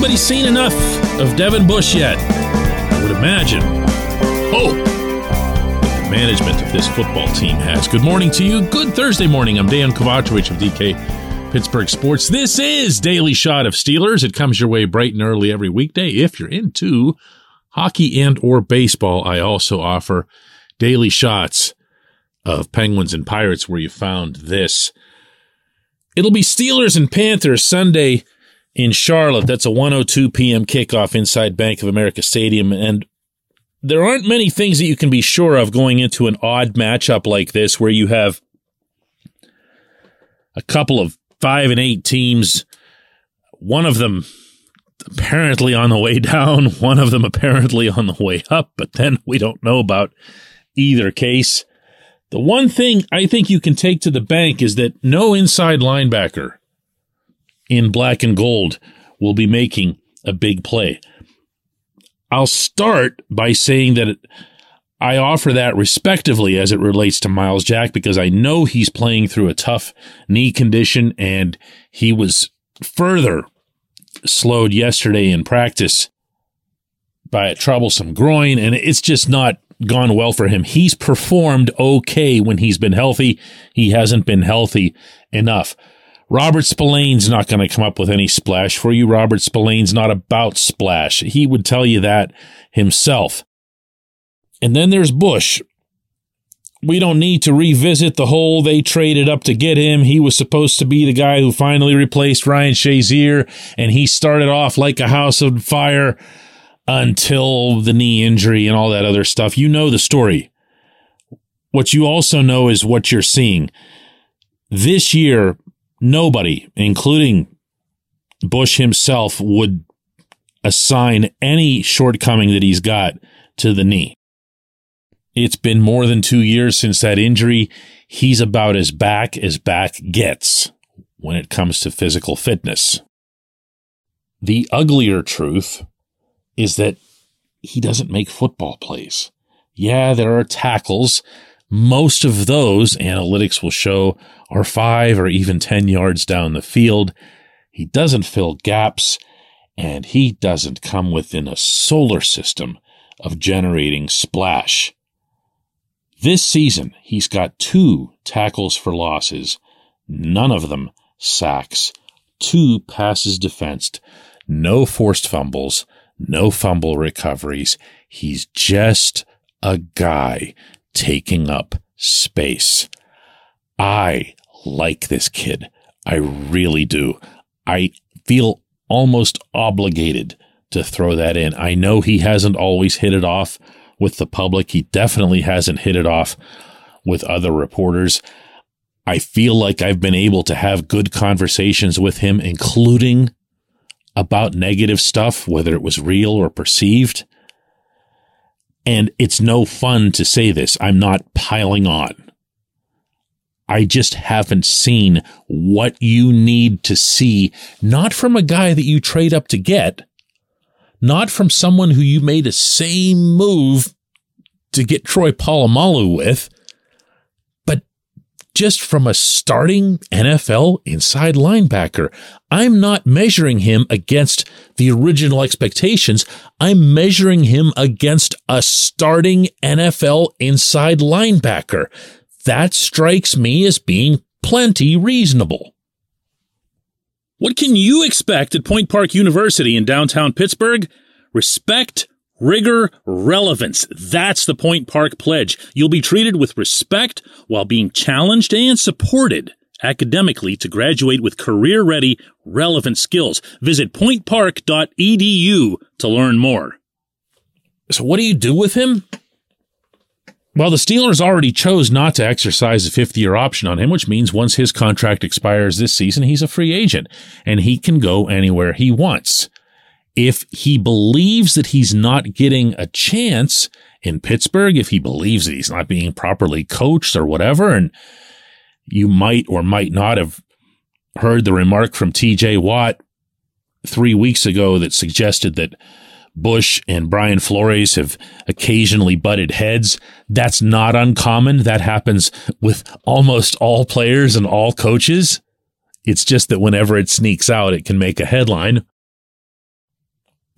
anybody seen enough of Devin Bush yet? I would imagine. Oh! the management of this football team has. Good morning to you. Good Thursday morning. I'm Dejan Kovacevic of DK Pittsburgh Sports. This is Daily Shot of Steelers. It comes your way bright and early every weekday. If you're into hockey and or baseball, I also offer daily shots of Penguins and Pirates where you found this. It'll be Steelers and Panthers Sunday in Charlotte. That's a 102 p.m. kickoff inside Bank of America Stadium. And there aren't many things that you can be sure of going into an odd matchup like this where you have a couple of five and eight teams, one of them apparently on the way down, one of them apparently on the way up, but then we don't know about either case. The one thing I think you can take to the bank is that no inside linebacker in black and gold will be making a big play. I'll start by saying that I offer that respectively as it relates to Myles Jack because I know he's playing through a tough knee condition and he was further slowed yesterday in practice by a troublesome groin and it's just not gone well for him. He's performed okay when he's been healthy. He hasn't been healthy enough. Robert Spillane's not going to come up with any splash for you. Robert Spillane's not about splash. He would tell you that himself. And then there's Bush. We don't need to revisit the whole they traded up to get him. He was supposed to be the guy who finally replaced Ryan Shazier, and he started off like a house of fire until the knee injury and all that other stuff. You know the story. What you also know is what you're seeing. This year, nobody, including Bush himself, would assign any shortcoming that he's got to the knee. It's been more than two years since that injury. He's about as back as back gets when it comes to physical fitness. The uglier truth is that he doesn't make football plays. Yeah, there are tackles. Most of those analytics will show are five or even 10 yards down the field. He doesn't fill gaps and he doesn't come within a solar system of generating splash. This season, he's got two tackles for losses, none of them sacks, two passes defensed, no forced fumbles, no fumble recoveries. He's just a guy taking up space. I like this kid. I really do. I feel almost obligated to throw that in. I know he hasn't always hit it off with the public. He definitely hasn't hit it off with other reporters. I feel like I've been able to have good conversations with him, including about negative stuff, whether it was real or perceived. And it's no fun to say this. I'm not piling on. I just haven't seen what you need to see, not from a guy that you trade up to get, not from someone who you made a same move to get Troy Polamalu with, just from a starting NFL inside linebacker. I'm not measuring him against the original expectations. I'm measuring him against a starting NFL inside linebacker. That strikes me as being plenty reasonable. What can you expect at Point Park University in downtown Pittsburgh? Respect Rigor, relevance. That's the Point Park Pledge. You'll be treated with respect while being challenged and supported academically to graduate with career ready, relevant skills. Visit pointpark.edu to learn more. So, what do you do with him? Well, the Steelers already chose not to exercise a fifth year option on him, which means once his contract expires this season, he's a free agent and he can go anywhere he wants if he believes that he's not getting a chance in Pittsburgh, if he believes that he's not being properly coached or whatever, and you might or might not have heard the remark from TJ Watt three weeks ago that suggested that Bush and Brian Flores have occasionally butted heads. That's not uncommon. That happens with almost all players and all coaches. It's just that whenever it sneaks out, it can make a headline.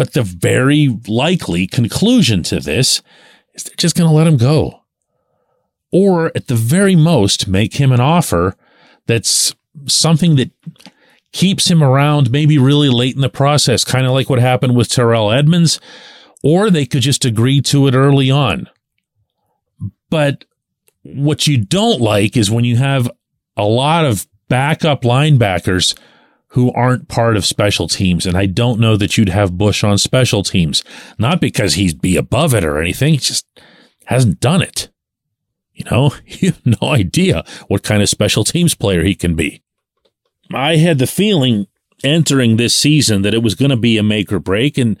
But the very likely conclusion to this is they're just going to let him go. Or at the very most, make him an offer that's something that keeps him around maybe really late in the process, kind of like what happened with Terrell Edmunds, Or they could just agree to it early on. But what you don't like is when you have a lot of backup linebackers who aren't part of special teams. And I don't know that you'd have Bush on special teams, not because he'd be above it or anything. He just hasn't done it. You know, you have no idea what kind of special teams player he can be. I had the feeling entering this season that it was going to be a make or break. And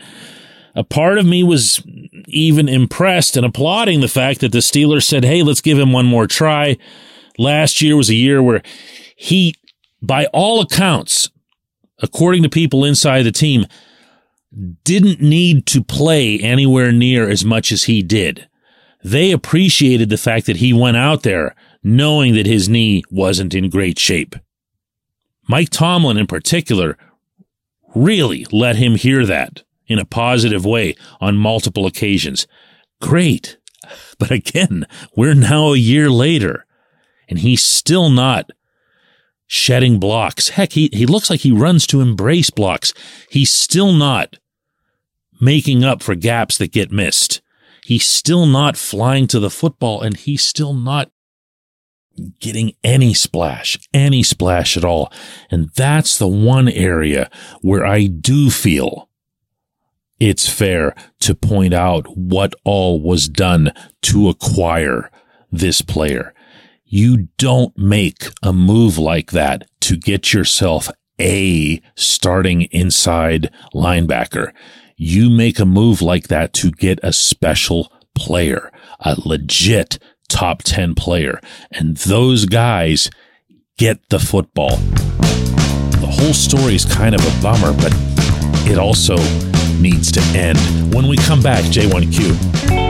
a part of me was even impressed and applauding the fact that the Steelers said, Hey, let's give him one more try. Last year was a year where he, by all accounts, according to people inside the team, didn't need to play anywhere near as much as he did. They appreciated the fact that he went out there knowing that his knee wasn't in great shape. Mike Tomlin, in particular, really let him hear that in a positive way on multiple occasions. Great. But again, we're now a year later and he's still not shedding blocks. Heck, he, he looks like he runs to embrace blocks. He's still not making up for gaps that get missed. He's still not flying to the football and he's still not getting any splash, any splash at all. And that's the one area where I do feel it's fair to point out what all was done to acquire this player. You don't make a move like that to get yourself a starting inside linebacker. You make a move like that to get a special player, a legit top 10 player. And those guys get the football. The whole story is kind of a bummer, but it also needs to end. When we come back, J1Q.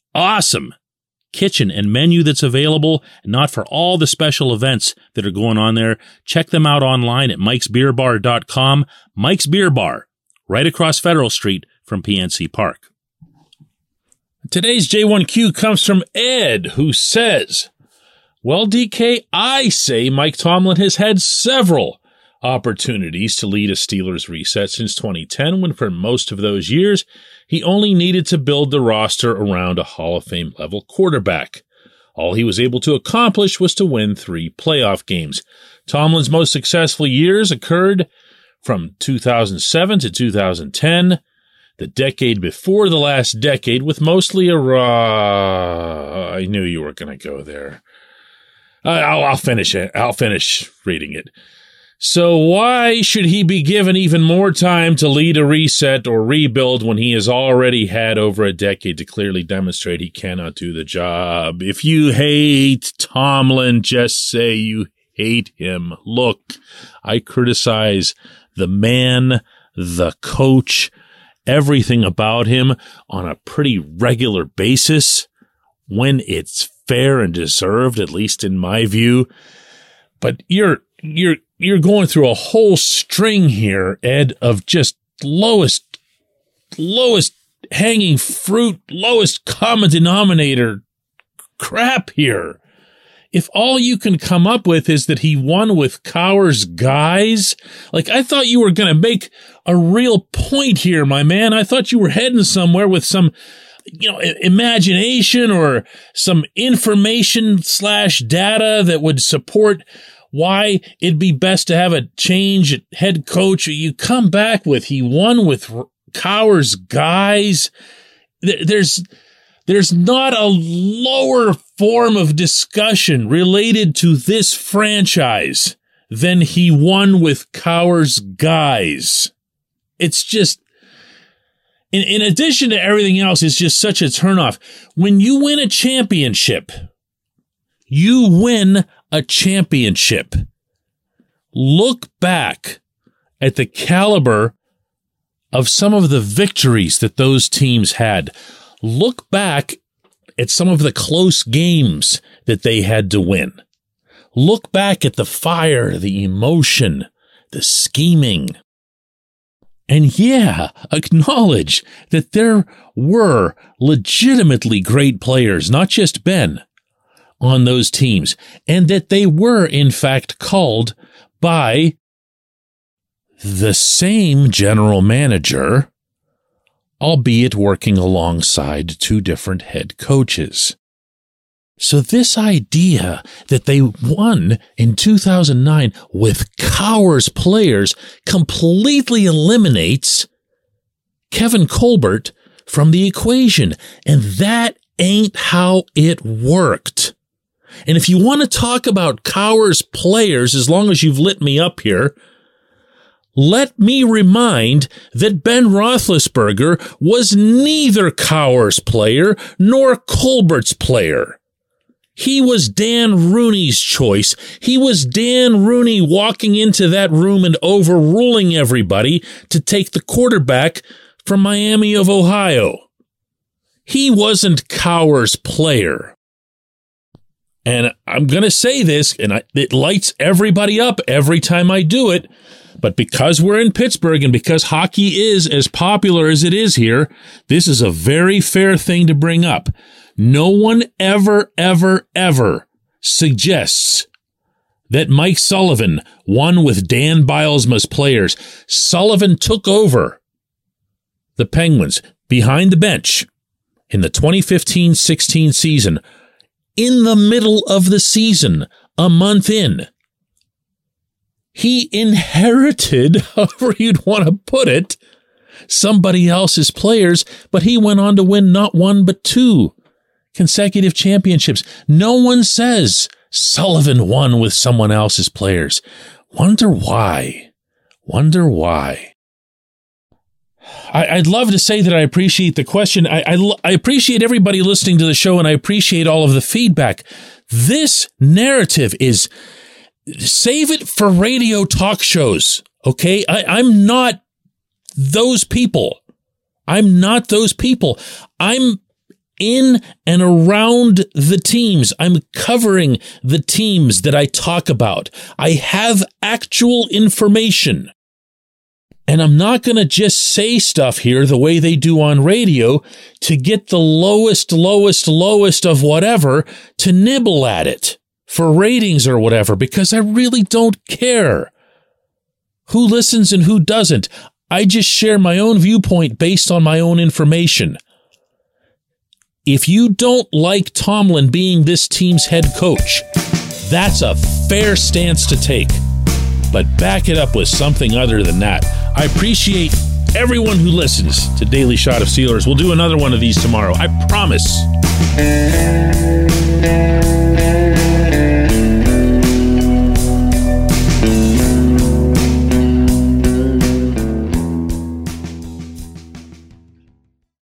awesome kitchen and menu that's available, not for all the special events that are going on there. Check them out online at mikesbeerbar.com. Mike's Beer Bar, right across Federal Street from PNC Park. Today's J1Q comes from Ed, who says, Well, DK, I say Mike Tomlin has had several opportunities to lead a Steelers reset since 2010, when for most of those years, he only needed to build the roster around a Hall of Fame level quarterback. All he was able to accomplish was to win three playoff games. Tomlin's most successful years occurred from 2007 to 2010, the decade before the last decade, with mostly a raw. I knew you were going to go there. I'll, I'll finish it. I'll finish reading it. So why should he be given even more time to lead a reset or rebuild when he has already had over a decade to clearly demonstrate he cannot do the job? If you hate Tomlin, just say you hate him. Look, I criticize the man, the coach, everything about him on a pretty regular basis when it's fair and deserved, at least in my view. But you're, you're, you're going through a whole string here, Ed, of just lowest, lowest hanging fruit, lowest common denominator crap here. If all you can come up with is that he won with Cowher's guys, like I thought you were going to make a real point here, my man. I thought you were heading somewhere with some, you know, imagination or some information slash data that would support why it'd be best to have a change at head coach. You come back with he won with Cowher's guys. There's there's not a lower form of discussion related to this franchise than he won with Cowher's guys. It's just in, in addition to everything else, it's just such a turnoff. When you win a championship, you win a championship. Look back at the caliber of some of the victories that those teams had. Look back at some of the close games that they had to win. Look back at the fire, the emotion, the scheming. And yeah, acknowledge that there were legitimately great players, not just Ben, on those teams, and that they were in fact called by the same general manager, albeit working alongside two different head coaches. So this idea that they won in 2009 with Cowher's players completely eliminates Kevin Colbert from the equation. And that ain't how it worked. And if you want to talk about Cowher's players, as long as you've lit me up here, let me remind that Ben Roethlisberger was neither Cowher's player nor Colbert's player. He was Dan Rooney's choice. He was Dan Rooney walking into that room and overruling everybody to take the quarterback from Miami of Ohio. He wasn't Cowher's player. And I'm going to say this, and I, it lights everybody up every time I do it. But because we're in Pittsburgh and because hockey is as popular as it is here, this is a very fair thing to bring up. No one ever, ever, ever suggests that Mike Sullivan won with Dan Bylsma's players. Sullivan took over the Penguins behind the bench in the 2015-16 season in the middle of the season, a month in. He inherited, however you'd want to put it, somebody else's players, but he went on to win not one, but two consecutive championships. No one says Sullivan won with someone else's players. Wonder why. Wonder why. I, would love to say that I appreciate the question. I, I, I appreciate everybody listening to the show and I appreciate all of the feedback. This narrative is save it for radio talk shows. Okay. I, I'm not those people. I'm not those people. I'm in and around the teams. I'm covering the teams that I talk about. I have actual information. And I'm not going to just say stuff here the way they do on radio to get the lowest, lowest, lowest of whatever to nibble at it for ratings or whatever, because I really don't care who listens and who doesn't. I just share my own viewpoint based on my own information. If you don't like Tomlin being this team's head coach, that's a fair stance to take. But back it up with something other than that. I appreciate everyone who listens to Daily Shot of Steelers. We'll do another one of these tomorrow. I promise.